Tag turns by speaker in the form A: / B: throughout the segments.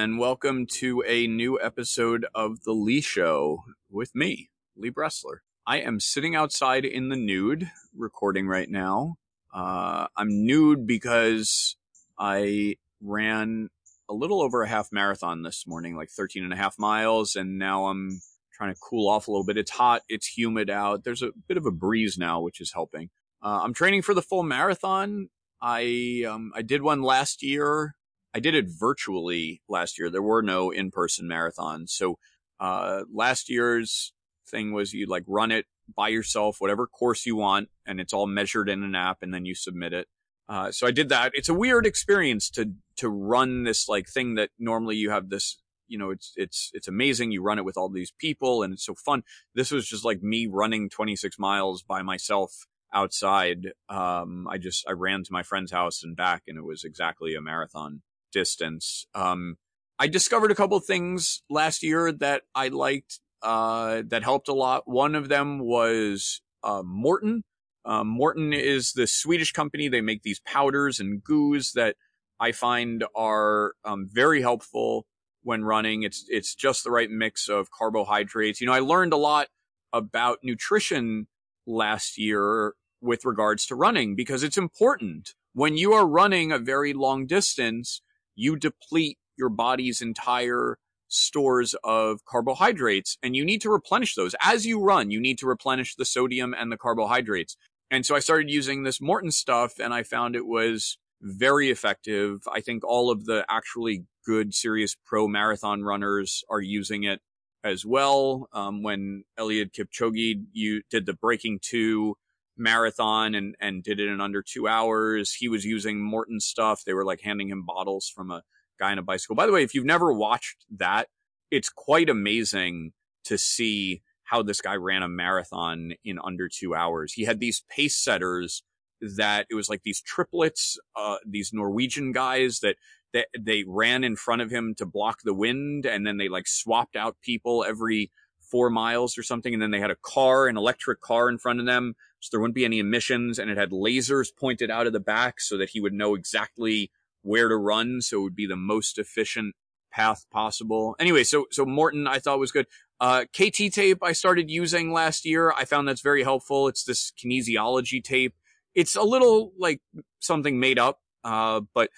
A: and welcome to a new episode of The Lee Show with me, Lee Bressler. I am sitting outside in the nude recording right now. Uh, I'm nude because I ran a little over a half marathon this morning, like 13 and a half miles, and now I'm trying to cool off a little bit. It's hot, it's humid out. There's a bit of a breeze now, which is helping. Uh, I'm training for the full marathon. I um, I did one last year I did it virtually last year. There were no in-person marathons. So, uh, last year's thing was you like run it by yourself, whatever course you want, and it's all measured in an app and then you submit it. Uh, so I did that. It's a weird experience to, to run this like thing that normally you have this, you know, it's, it's, it's amazing. You run it with all these people and it's so fun. This was just like me running 26 miles by myself outside. Um, I just, I ran to my friend's house and back and it was exactly a marathon distance. Um, I discovered a couple things last year that I liked, uh, that helped a lot. One of them was, uh, Maurten. Um, Maurten is the Swedish company. They make these powders and goos that I find are, um, very helpful when running. It's, it's just the right mix of carbohydrates. You know, I learned a lot about nutrition last year with regards to running because it's important. When you are running a very long distance, you deplete your body's entire stores of carbohydrates and you need to replenish those. As you run, you need to replenish the sodium and the carbohydrates. And so I started using this Maurten stuff and I found it was very effective. I think all of the actually good, serious pro marathon runners are using it as well. Um, when Eliud Kipchoge you did the breaking two marathon and, and did it in under two hours. He was using Maurten stuff. They were like handing him bottles from a guy on a bicycle. By the way, if you've never watched that, it's quite amazing to see how this guy ran a marathon in under two hours. He had these pace setters that it was like these triplets, uh, these Norwegian guys that, that they ran in front of him to block the wind. And then they like swapped out people every four miles or something. And then they had a car, an electric car in front of them. So there wouldn't be any emissions and it had lasers pointed out of the back so that he would know exactly where to run. So it would be the most efficient path possible. Anyway, so, so Maurten I thought was good. Uh, KT tape I started using last year. I found that's very helpful. It's this kinesiology tape. It's a little like something made up, uh, but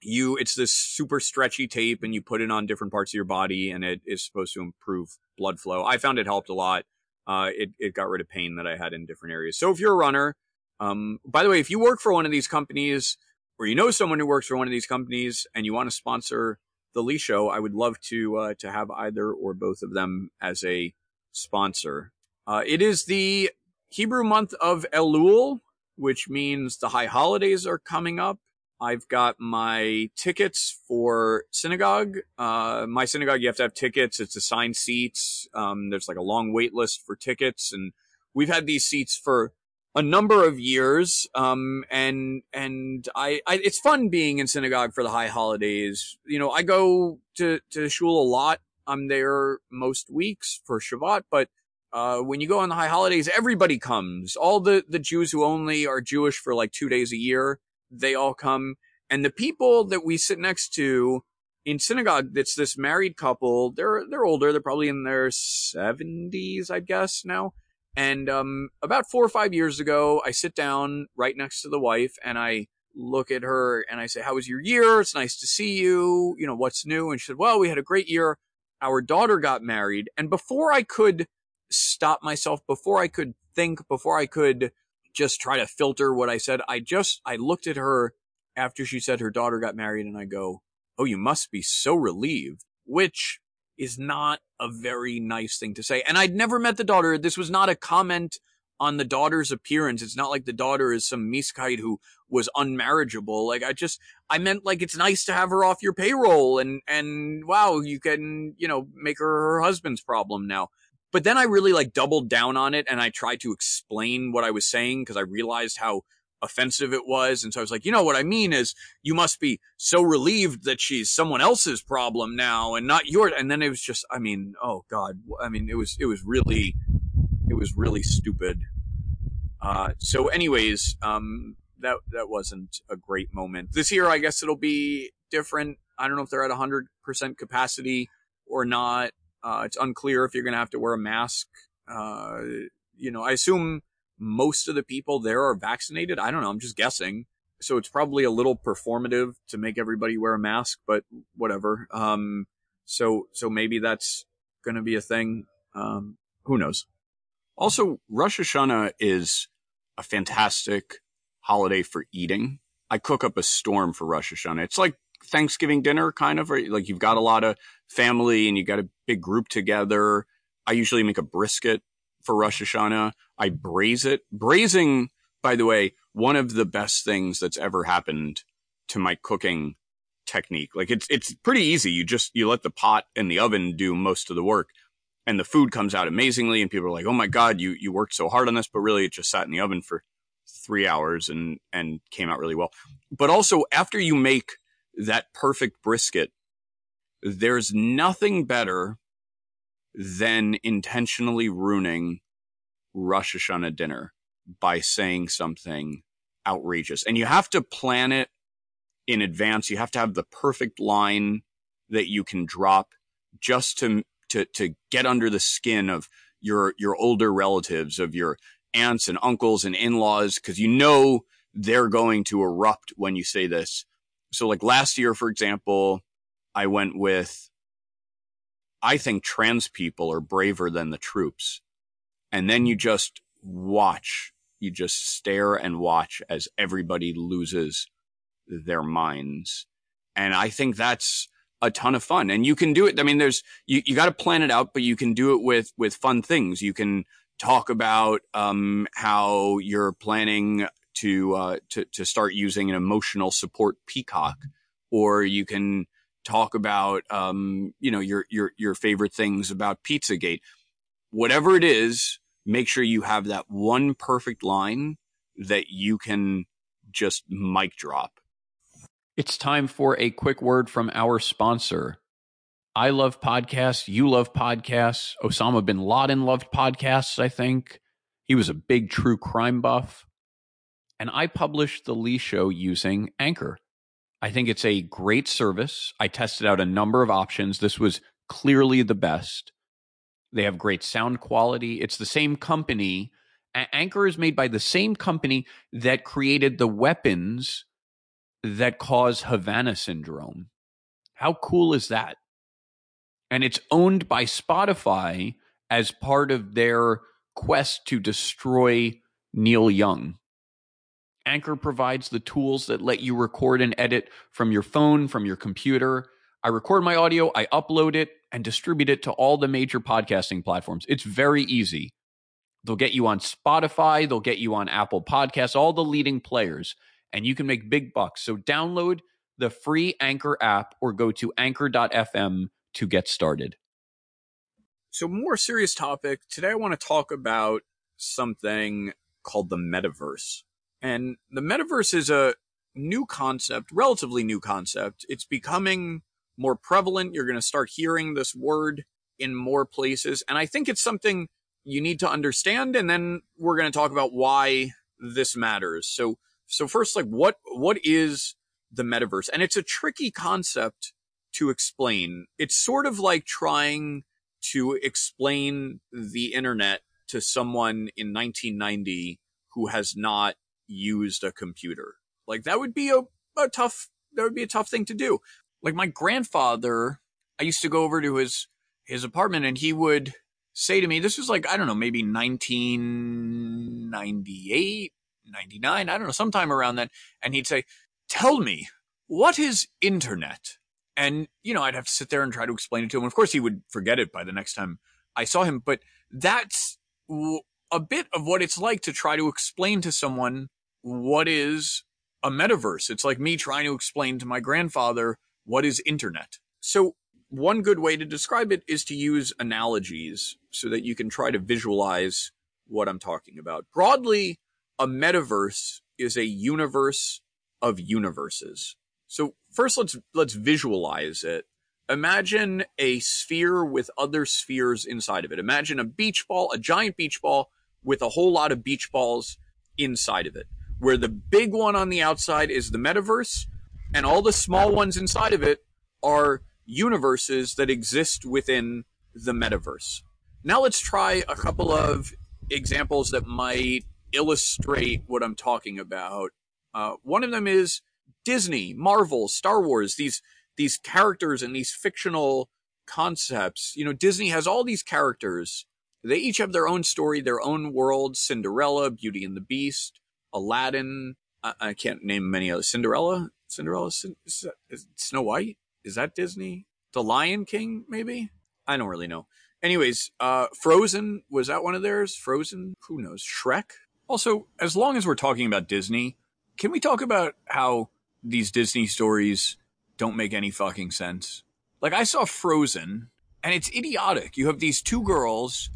A: you, it's this super stretchy tape and you put it on different parts of your body and it is supposed to improve blood flow. I found it helped a lot. Uh, it, it got rid of pain that I had in different areas. So if you're a runner, um, by the way, if you work for one of these companies or you know someone who works for one of these companies and you want to sponsor the Lee Show, I would love to, uh, to have either or both of them as a sponsor. Uh, it is the Hebrew month of Elul, which means the high holidays are coming up. I've got my tickets for synagogue. Uh, my synagogue, you have to have tickets. It's assigned seats. Um, there's like a long wait list for tickets and we've had these seats for a number of years. Um, and, and I, I, it's fun being in synagogue for the high holidays. You know, I go to, to shul a lot. I'm there most weeks for Shabbat, but, uh, when you go on the high holidays, everybody comes. All the, the Jews who only are Jewish for like two days a year they all come. And the people that we sit next to in synagogue, it's this married couple. They're, they're older. They're probably in their seventies, I guess now. And, um, about four or five years ago, I sit down right next to the wife and I look at her and I say, how was your year? It's nice to see you. You know, what's new? And she said, well, we had a great year. Our daughter got married. And before I could stop myself, before I could think, before I could just try to filter what I said. I just, I looked at her after she said her daughter got married and I go, Oh, you must be so relieved, which is not a very nice thing to say. And I'd never met the daughter. This was not a comment on the daughter's appearance. It's not like the daughter is some meeskite who was unmarriageable. Like I just, I meant like it's nice to have her off your payroll and, and wow, you can, you know, make her her husband's problem now. But then I really like doubled down on it and I tried to explain what I was saying because I realized how offensive it was. And so I was like, you know, what I mean is you must be so relieved that she's someone else's problem now and not yours. And then it was just, I mean, oh God. I mean, it was, it was really, it was really stupid. Uh, so anyways, um, that that wasn't a great moment. This year, I guess it'll be different. I don't know if they're at 100% capacity or not. Uh, it's unclear if you're going to have to wear a mask. Uh, you know, I assume most of the people there are vaccinated. I don't know. I'm just guessing. So it's probably a little performative to make everybody wear a mask, but whatever. Um, so, so maybe that's going to be a thing. Um, who knows? Also, Rosh Hashanah is a fantastic holiday for eating. I cook up a storm for Rosh Hashanah. It's like Thanksgiving dinner, kind of, right? Like you've got a lot of family and you got a big group together. I usually make a brisket for Rosh Hashanah. I braise it. Braising, by the way, one of the best things that's ever happened to my cooking technique. Like it's it's pretty easy. You just you let the pot and the oven do most of the work and the food comes out amazingly and people are like, "Oh my god, you you worked so hard on this," but really it just sat in the oven for 3 hours and and came out really well. But also after you make that perfect brisket, there's nothing better than intentionally ruining Rosh Hashanah dinner by saying something outrageous. And you have to plan it in advance. You have to have the perfect line that you can drop just to to to get under the skin of your your older relatives, of your aunts and uncles and in-laws, because you know they're going to erupt when you say this. So like last year, for example, I went with I think trans people are braver than the troops. And then you just watch, you just stare and watch as everybody loses their minds. And I think that's a ton of fun and you can do it. I mean, there's, you, you got to plan it out, but you can do it with, with fun things. You can talk about, um, how you're planning to, uh, to, to start using an emotional support peacock, or you can talk about, um, you know, your, your, your favorite things about Pizzagate. Whatever it is, make sure you have that one perfect line that you can just mic drop
B: it's time for a quick word from our sponsor. I love podcasts. You love podcasts. Osama bin Laden loved podcasts, I think. He was a big true crime buff. And I published The Lee Show using Anchor. I think it's a great service. I tested out a number of options. This was clearly the best. They have great sound quality. It's the same company. Anchor is made by the same company that created the weapons that cause Havana syndrome. How cool is that? And it's owned by Spotify as part of their quest to destroy Neil Young. Anchor provides the tools that let you record and edit from your phone, from your computer. I record my audio, I upload it, and distribute it to all the major podcasting platforms. It's very easy. They'll get you on Spotify, they'll get you on Apple Podcasts, all the leading players and you can make big bucks. So download the free Anchor app or go to anchor.fm to get started.
A: So, more serious topic. Today, I want to talk about something called the metaverse. And the metaverse is a new concept, relatively new concept. It's becoming more prevalent. You're going to start hearing this word in more places. And I think it's something you need to understand. And then we're going to talk about why this matters. So, so first, like what, what is the metaverse? And it's a tricky concept to explain. It's sort of like trying to explain the internet to someone in 1990 who has not used a computer. Like that would be a, a tough, that would be a tough thing to do. Like my grandfather, I used to go over to his, his apartment and he would say to me, this was like, I don't know, maybe 1998, 99, I don't know, sometime around then. And he'd say, Tell me, what is internet? And, you know, I'd have to sit there and try to explain it to him. Of course, he would forget it by the next time I saw him, but that's a bit of what it's like to try to explain to someone what is a metaverse. It's like me trying to explain to my grandfather what is internet. So one good way to describe it is to use analogies so that you can try to visualize what I'm talking about. Broadly, a metaverse is a universe of universes. So first let's let's visualize it. Imagine a sphere with other spheres inside of it. Imagine a beach ball, a giant beach ball with a whole lot of beach balls inside of it. Where the big one on the outside is the metaverse, and all the small ones inside of it are universes that exist within the metaverse. Now let's try a couple of examples that might illustrate what I'm talking about. Uh, one of them is Disney, Marvel, Star Wars. These these characters and these fictional concepts. You know, Disney has all these characters. They each have their own story, their own world. Cinderella, Beauty and the Beast, Aladdin. I, I can't name many others. Cinderella, Cinderella, Snow White. Is that Disney? The Lion King, maybe? I don't really know. Anyways, uh, Frozen, was that one of theirs? Frozen? Who knows? Shrek? Also, as long as we're talking about Disney, can we talk about how these Disney stories don't make any fucking sense? Like, I saw Frozen, and it's idiotic. You have these two girls,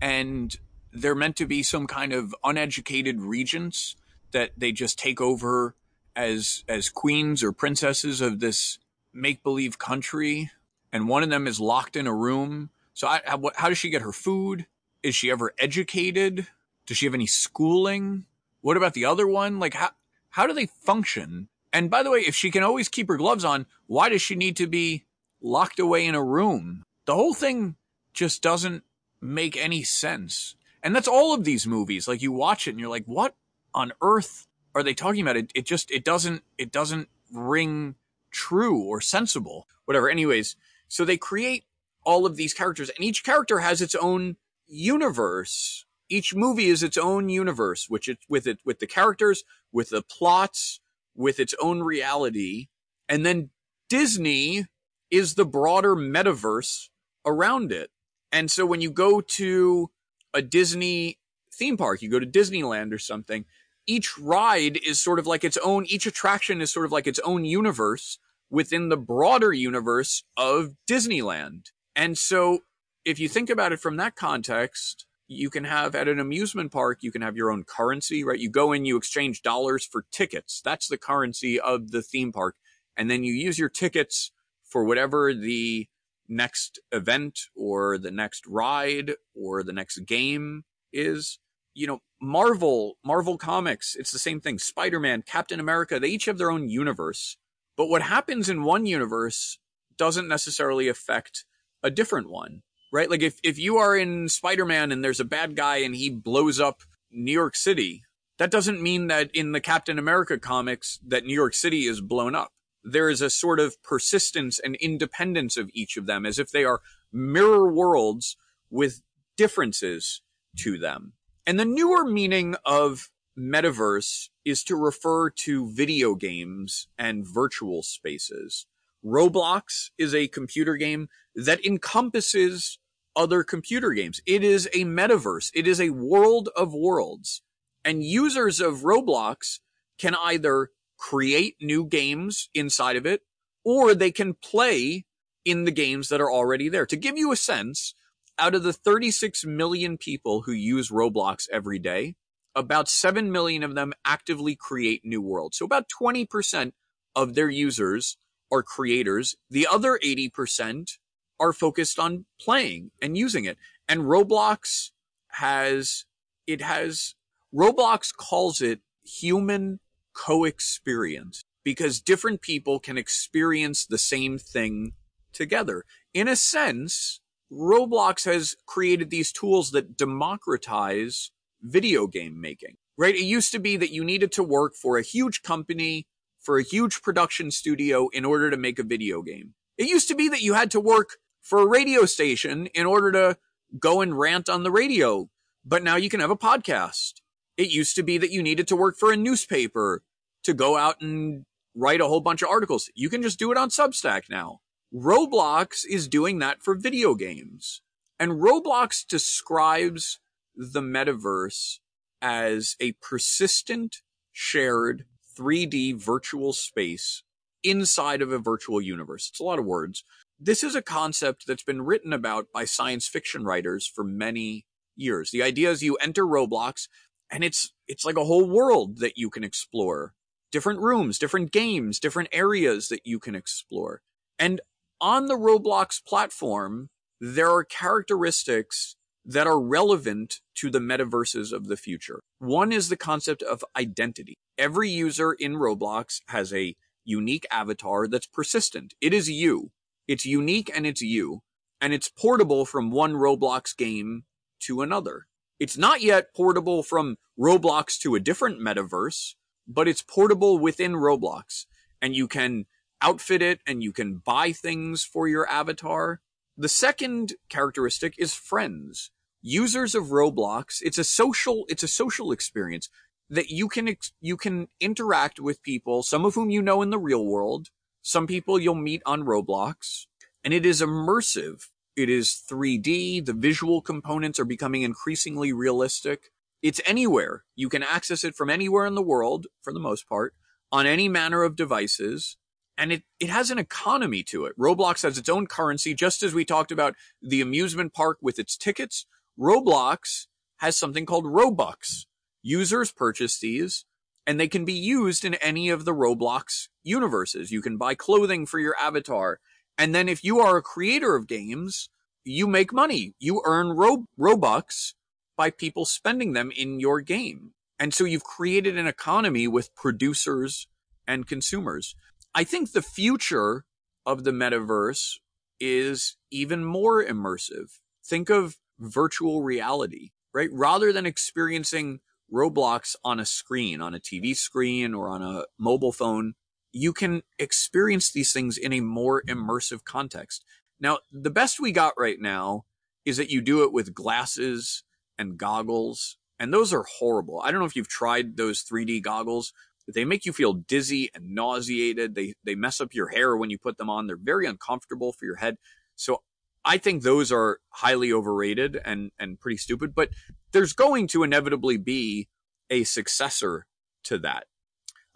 A: and they're meant to be some kind of uneducated regents that they just take over as as queens or princesses of this make believe country, and one of them is locked in a room. So, I, how, how does she get her food? Is she ever educated? Does she have any schooling? What about the other one? Like, how how do they function? And by the way, if she can always keep her gloves on, why does she need to be locked away in a room? The whole thing just doesn't make any sense. And that's all of these movies. Like you watch it and you're like, what on earth are they talking about? It, it just, it doesn't, it doesn't ring true or sensible, whatever. Anyways, so they create all of these characters and each character has its own universe. Each movie is its own universe, which it, with it, with the characters, with the plots, with its own reality. And then Disney is the broader metaverse around it. And so when you go to a Disney theme park, you go to Disneyland or something, each ride is sort of like its own, each attraction is sort of like its own universe within the broader universe of Disneyland. And so if you think about it from that context, you can have at an amusement park, you can have your own currency, right? You go in, you exchange dollars for tickets. That's the currency of the theme park. And then you use your tickets for whatever the next event or the next ride or the next game is. You know, Marvel, Marvel Comics, it's the same thing. Spider Man, Captain America, they each have their own universe. But what happens in one universe doesn't necessarily affect a different one, right? Like if, if you are in Spider Man and there's a bad guy and he blows up New York City, that doesn't mean that in the Captain America comics that New York City is blown up there is a sort of persistence and independence of each of them as if they are mirror worlds with differences to them. And the newer meaning of metaverse is to refer to video games and virtual spaces. Roblox is a computer game that encompasses other computer games. It is a metaverse. It is a world of worlds. And users of Roblox can either create new games inside of it, or they can play in the games that are already there. To give you a sense, out of the 36 million people who use Roblox every day, about 7 million of them actively create new worlds. So about 20% of their users are creators. The other 80% are focused on playing and using it. And Roblox has, it has, Roblox calls it human co-experience because different people can experience the same thing together. In a sense, Roblox has created these tools that democratize video game making, right? It used to be that you needed to work for a huge company, for a huge production studio in order to make a video game. It used to be that you had to work for a radio station in order to go and rant on the radio. But now you can have a podcast. It used to be that you needed to work for a newspaper to go out and write a whole bunch of articles. You can just do it on Substack now. Roblox is doing that for video games. And Roblox describes the metaverse as a persistent, shared 3D virtual space inside of a virtual universe. It's a lot of words. This is a concept that's been written about by science fiction writers for many years. The idea is you enter Roblox and it's it's like a whole world that you can explore different rooms different games different areas that you can explore and on the roblox platform there are characteristics that are relevant to the metaverses of the future. One is the concept of identity. Every user in Roblox has a unique avatar that's persistent. It is you. It's unique and it's you. And it's portable from one Roblox game to another. It's not yet portable from Roblox to a different metaverse, but it's portable within Roblox. And you can outfit it and you can buy things for your avatar. The second characteristic is friends. Users of Roblox, it's a social, it's a social experience that you can, you can interact with people, some of whom you know in the real world, some people you'll meet on Roblox, and it is immersive. It is 3D. The visual components are becoming increasingly realistic. It's anywhere. You can access it from anywhere in the world, for the most part, on any manner of devices and it, it has an economy to it. Roblox has its own currency, just as we talked about the amusement park with its tickets. Roblox has something called Robux. Users purchase these and they can be used in any of the Roblox universes. You can buy clothing for your avatar. And then if you are a creator of games, you make money. You earn Ro- Robux by people spending them in your game. And so you've created an economy with producers and consumers. I think the future of the metaverse is even more immersive. Think of virtual reality, right? Rather than experiencing Roblox on a screen, on a TV screen or on a mobile phone, you can experience these things in a more immersive context. Now, the best we got right now is that you do it with glasses and goggles, and those are horrible. I don't know if you've tried those 3D goggles, they make you feel dizzy and nauseated. They they mess up your hair when you put them on. They're very uncomfortable for your head. So I think those are highly overrated and and pretty stupid, but there's going to inevitably be a successor to that.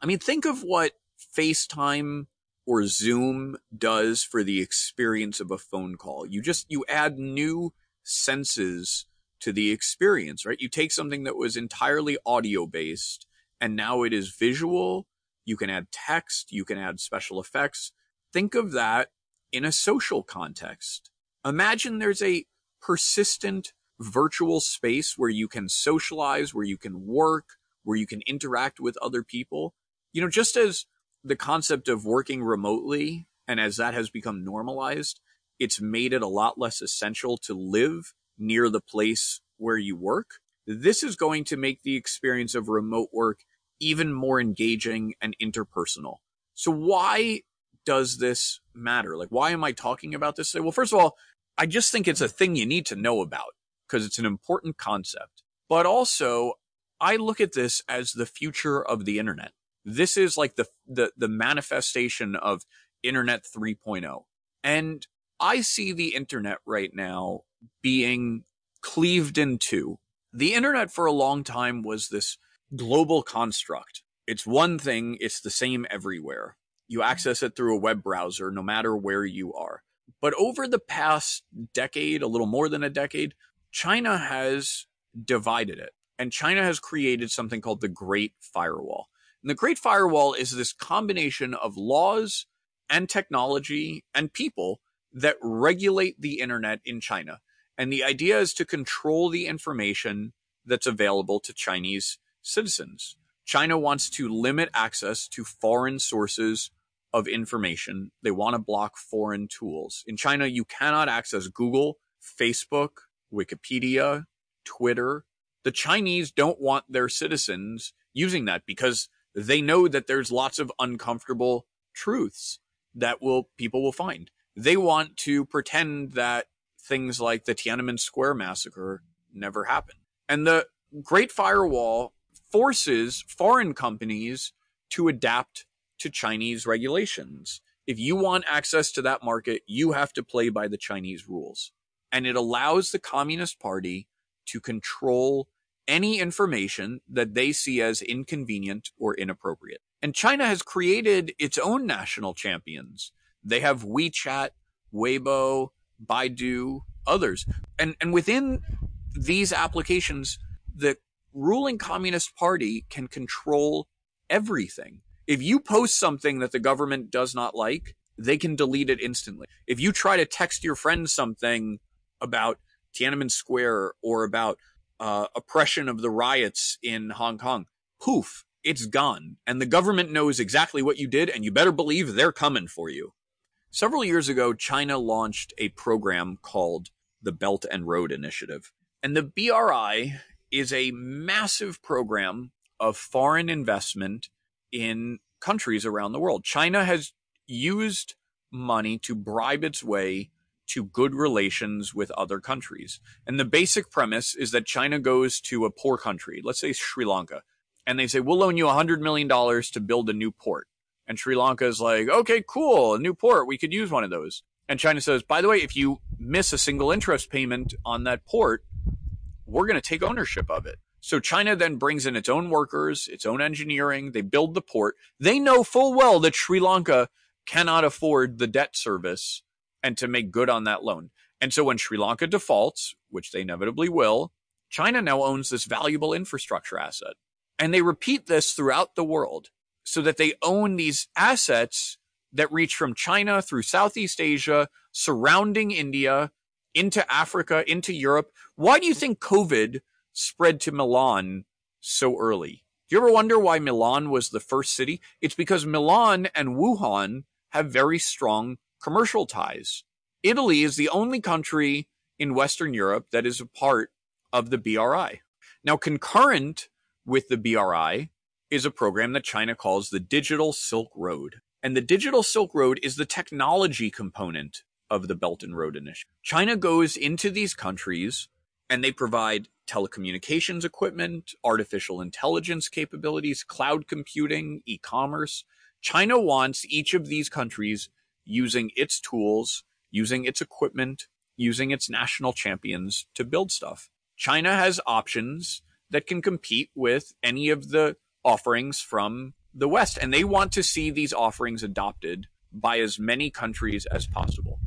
A: I mean, think of what FaceTime or Zoom does for the experience of a phone call. You just you add new senses to the experience, right? You take something that was entirely audio based and now it is visual. You can add text, you can add special effects. Think of that in a social context. Imagine there's a persistent virtual space where you can socialize, where you can work, where you can interact with other people. You know, just as the concept of working remotely and as that has become normalized, it's made it a lot less essential to live near the place where you work. This is going to make the experience of remote work even more engaging and interpersonal. So why does this matter? Like, why am I talking about this today? Well, first of all, I just think it's a thing you need to know about because it's an important concept. But also, I look at this as the future of the internet. This is like the, the, the manifestation of internet 3.0. And I see the internet right now being cleaved in two the internet for a long time was this global construct. It's one thing, it's the same everywhere. You access it through a web browser no matter where you are. But over the past decade, a little more than a decade, China has divided it. And China has created something called the Great Firewall. And the Great Firewall is this combination of laws and technology and people that regulate the internet in China. And the idea is to control the information that's available to Chinese citizens. China wants to limit access to foreign sources of information. They want to block foreign tools. In China, you cannot access Google, Facebook, Wikipedia, Twitter. The Chinese don't want their citizens using that because they know that there's lots of uncomfortable truths that will people will find. They want to pretend that things like the Tiananmen Square massacre never happened. And the Great Firewall forces foreign companies to adapt to Chinese regulations. If you want access to that market, you have to play by the Chinese rules. And it allows the Communist Party to control any information that they see as inconvenient or inappropriate. And China has created its own national champions. They have WeChat, Weibo, Baidu, others. And, and within these applications, the ruling Communist Party can control everything. If you post something that the government does not like, they can delete it instantly. If you try to text your friend something about Tiananmen Square or about uh, oppression of the riots in Hong Kong, poof, it's gone. And the government knows exactly what you did, and you better believe they're coming for you. Several years ago, China launched a program called the Belt and Road Initiative. And the BRI is a massive program of foreign investment in countries around the world. China has used money to bribe its way to good relations with other countries. And the basic premise is that China goes to a poor country, let's say Sri Lanka, and they say, We'll loan you $100 million to build a new port. And Sri Lanka is like, Okay, cool, a new port. We could use one of those. And China says, By the way, if you miss a single interest payment on that port, we're going to take ownership of it. So China then brings in its own workers, its own engineering. They build the port. They know full well that Sri Lanka cannot afford the debt service and to make good on that loan. And so when Sri Lanka defaults, which they inevitably will, China now owns this valuable infrastructure asset. And they repeat this throughout the world so that they own these assets that reach from China through Southeast Asia, surrounding India, into Africa, into Europe. Why do you think COVID spread to Milan so early? Do you ever wonder why Milan was the first city? It's because Milan and Wuhan have very strong commercial ties. Italy is the only country in Western Europe that is a part of the BRI. Now, concurrent with the BRI is a program that China calls the Digital Silk Road. And the Digital Silk Road is the technology component of the Belt and Road Initiative. China goes into these countries and they provide telecommunications equipment, artificial intelligence capabilities, cloud computing, e commerce. China wants each of these countries using its tools, using its equipment, using its national champions to build stuff. China has options that can compete with any of the offerings from the West, and they want to see these offerings adopted by as many countries as possible.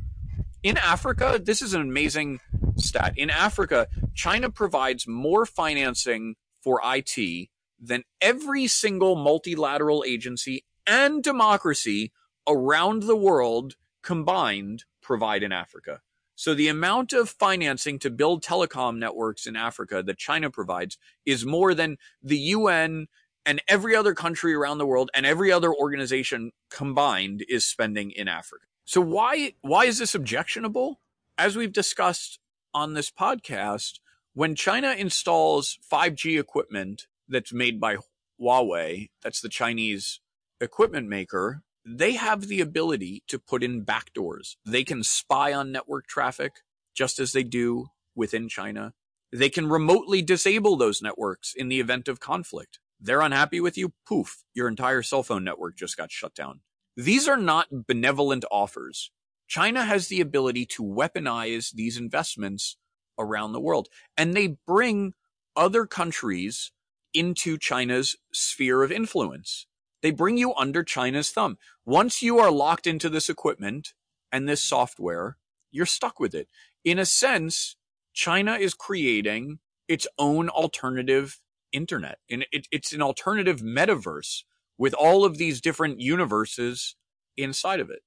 A: In Africa, this is an amazing stat. In Africa, China provides more financing for IT than every single multilateral agency and democracy around the world combined provide in Africa. So the amount of financing to build telecom networks in Africa that China provides is more than the UN and every other country around the world and every other organization combined is spending in Africa. So why why is this objectionable? As we've discussed on this podcast, when China installs 5G equipment that's made by Huawei, that's the Chinese equipment maker, they have the ability to put in backdoors. They can spy on network traffic just as they do within China. They can remotely disable those networks in the event of conflict. They're unhappy with you, poof, your entire cell phone network just got shut down. These are not benevolent offers. China has the ability to weaponize these investments around the world, and they bring other countries into China's sphere of influence. They bring you under China's thumb. Once you are locked into this equipment and this software, you're stuck with it. In a sense, China is creating its own alternative internet. And it, it's an alternative metaverse with all of these different universes inside of it.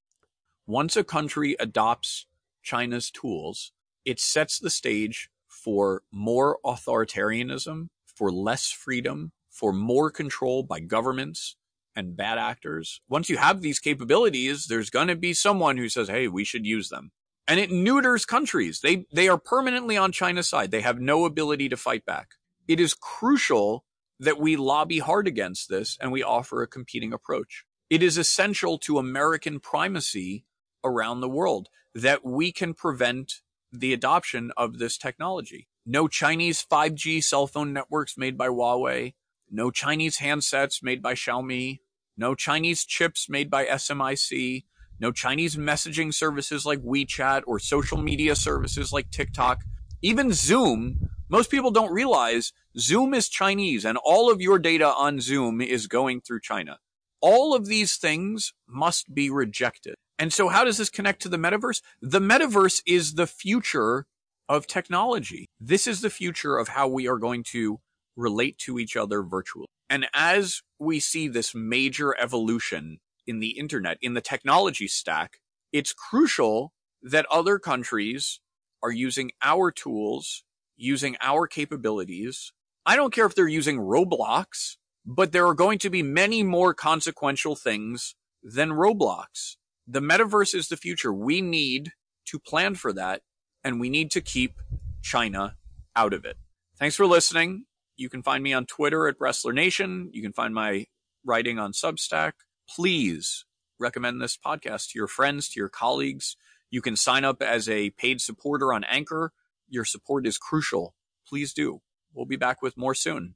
A: Once a country adopts China's tools, it sets the stage for more authoritarianism, for less freedom, for more control by governments and bad actors. Once you have these capabilities, there's going to be someone who says, "Hey, we should use them." And it neuters countries. They they are permanently on China's side. They have no ability to fight back it is crucial that we lobby hard against this and we offer a competing approach. It is essential to American primacy around the world that we can prevent the adoption of this technology. No Chinese 5G cell phone networks made by Huawei, no Chinese handsets made by Xiaomi, no Chinese chips made by SMIC, no Chinese messaging services like WeChat or social media services like TikTok. Even Zoom, most people don't realize Zoom is Chinese and all of your data on Zoom is going through China. All of these things must be rejected. And so how does this connect to the metaverse? The metaverse is the future of technology. This is the future of how we are going to relate to each other virtually. And as we see this major evolution in the internet, in the technology stack, it's crucial that other countries are using our tools, using our capabilities. I don't care if they're using Roblox, but there are going to be many more consequential things than Roblox. The metaverse is the future. We need to plan for that and we need to keep China out of it. Thanks for listening. You can find me on Twitter at Bressler Nation. You can find my writing on Substack. Please recommend this podcast to your friends, to your colleagues. You can sign up as a paid supporter on Anchor. Your support is crucial. Please do. We'll be back with more soon.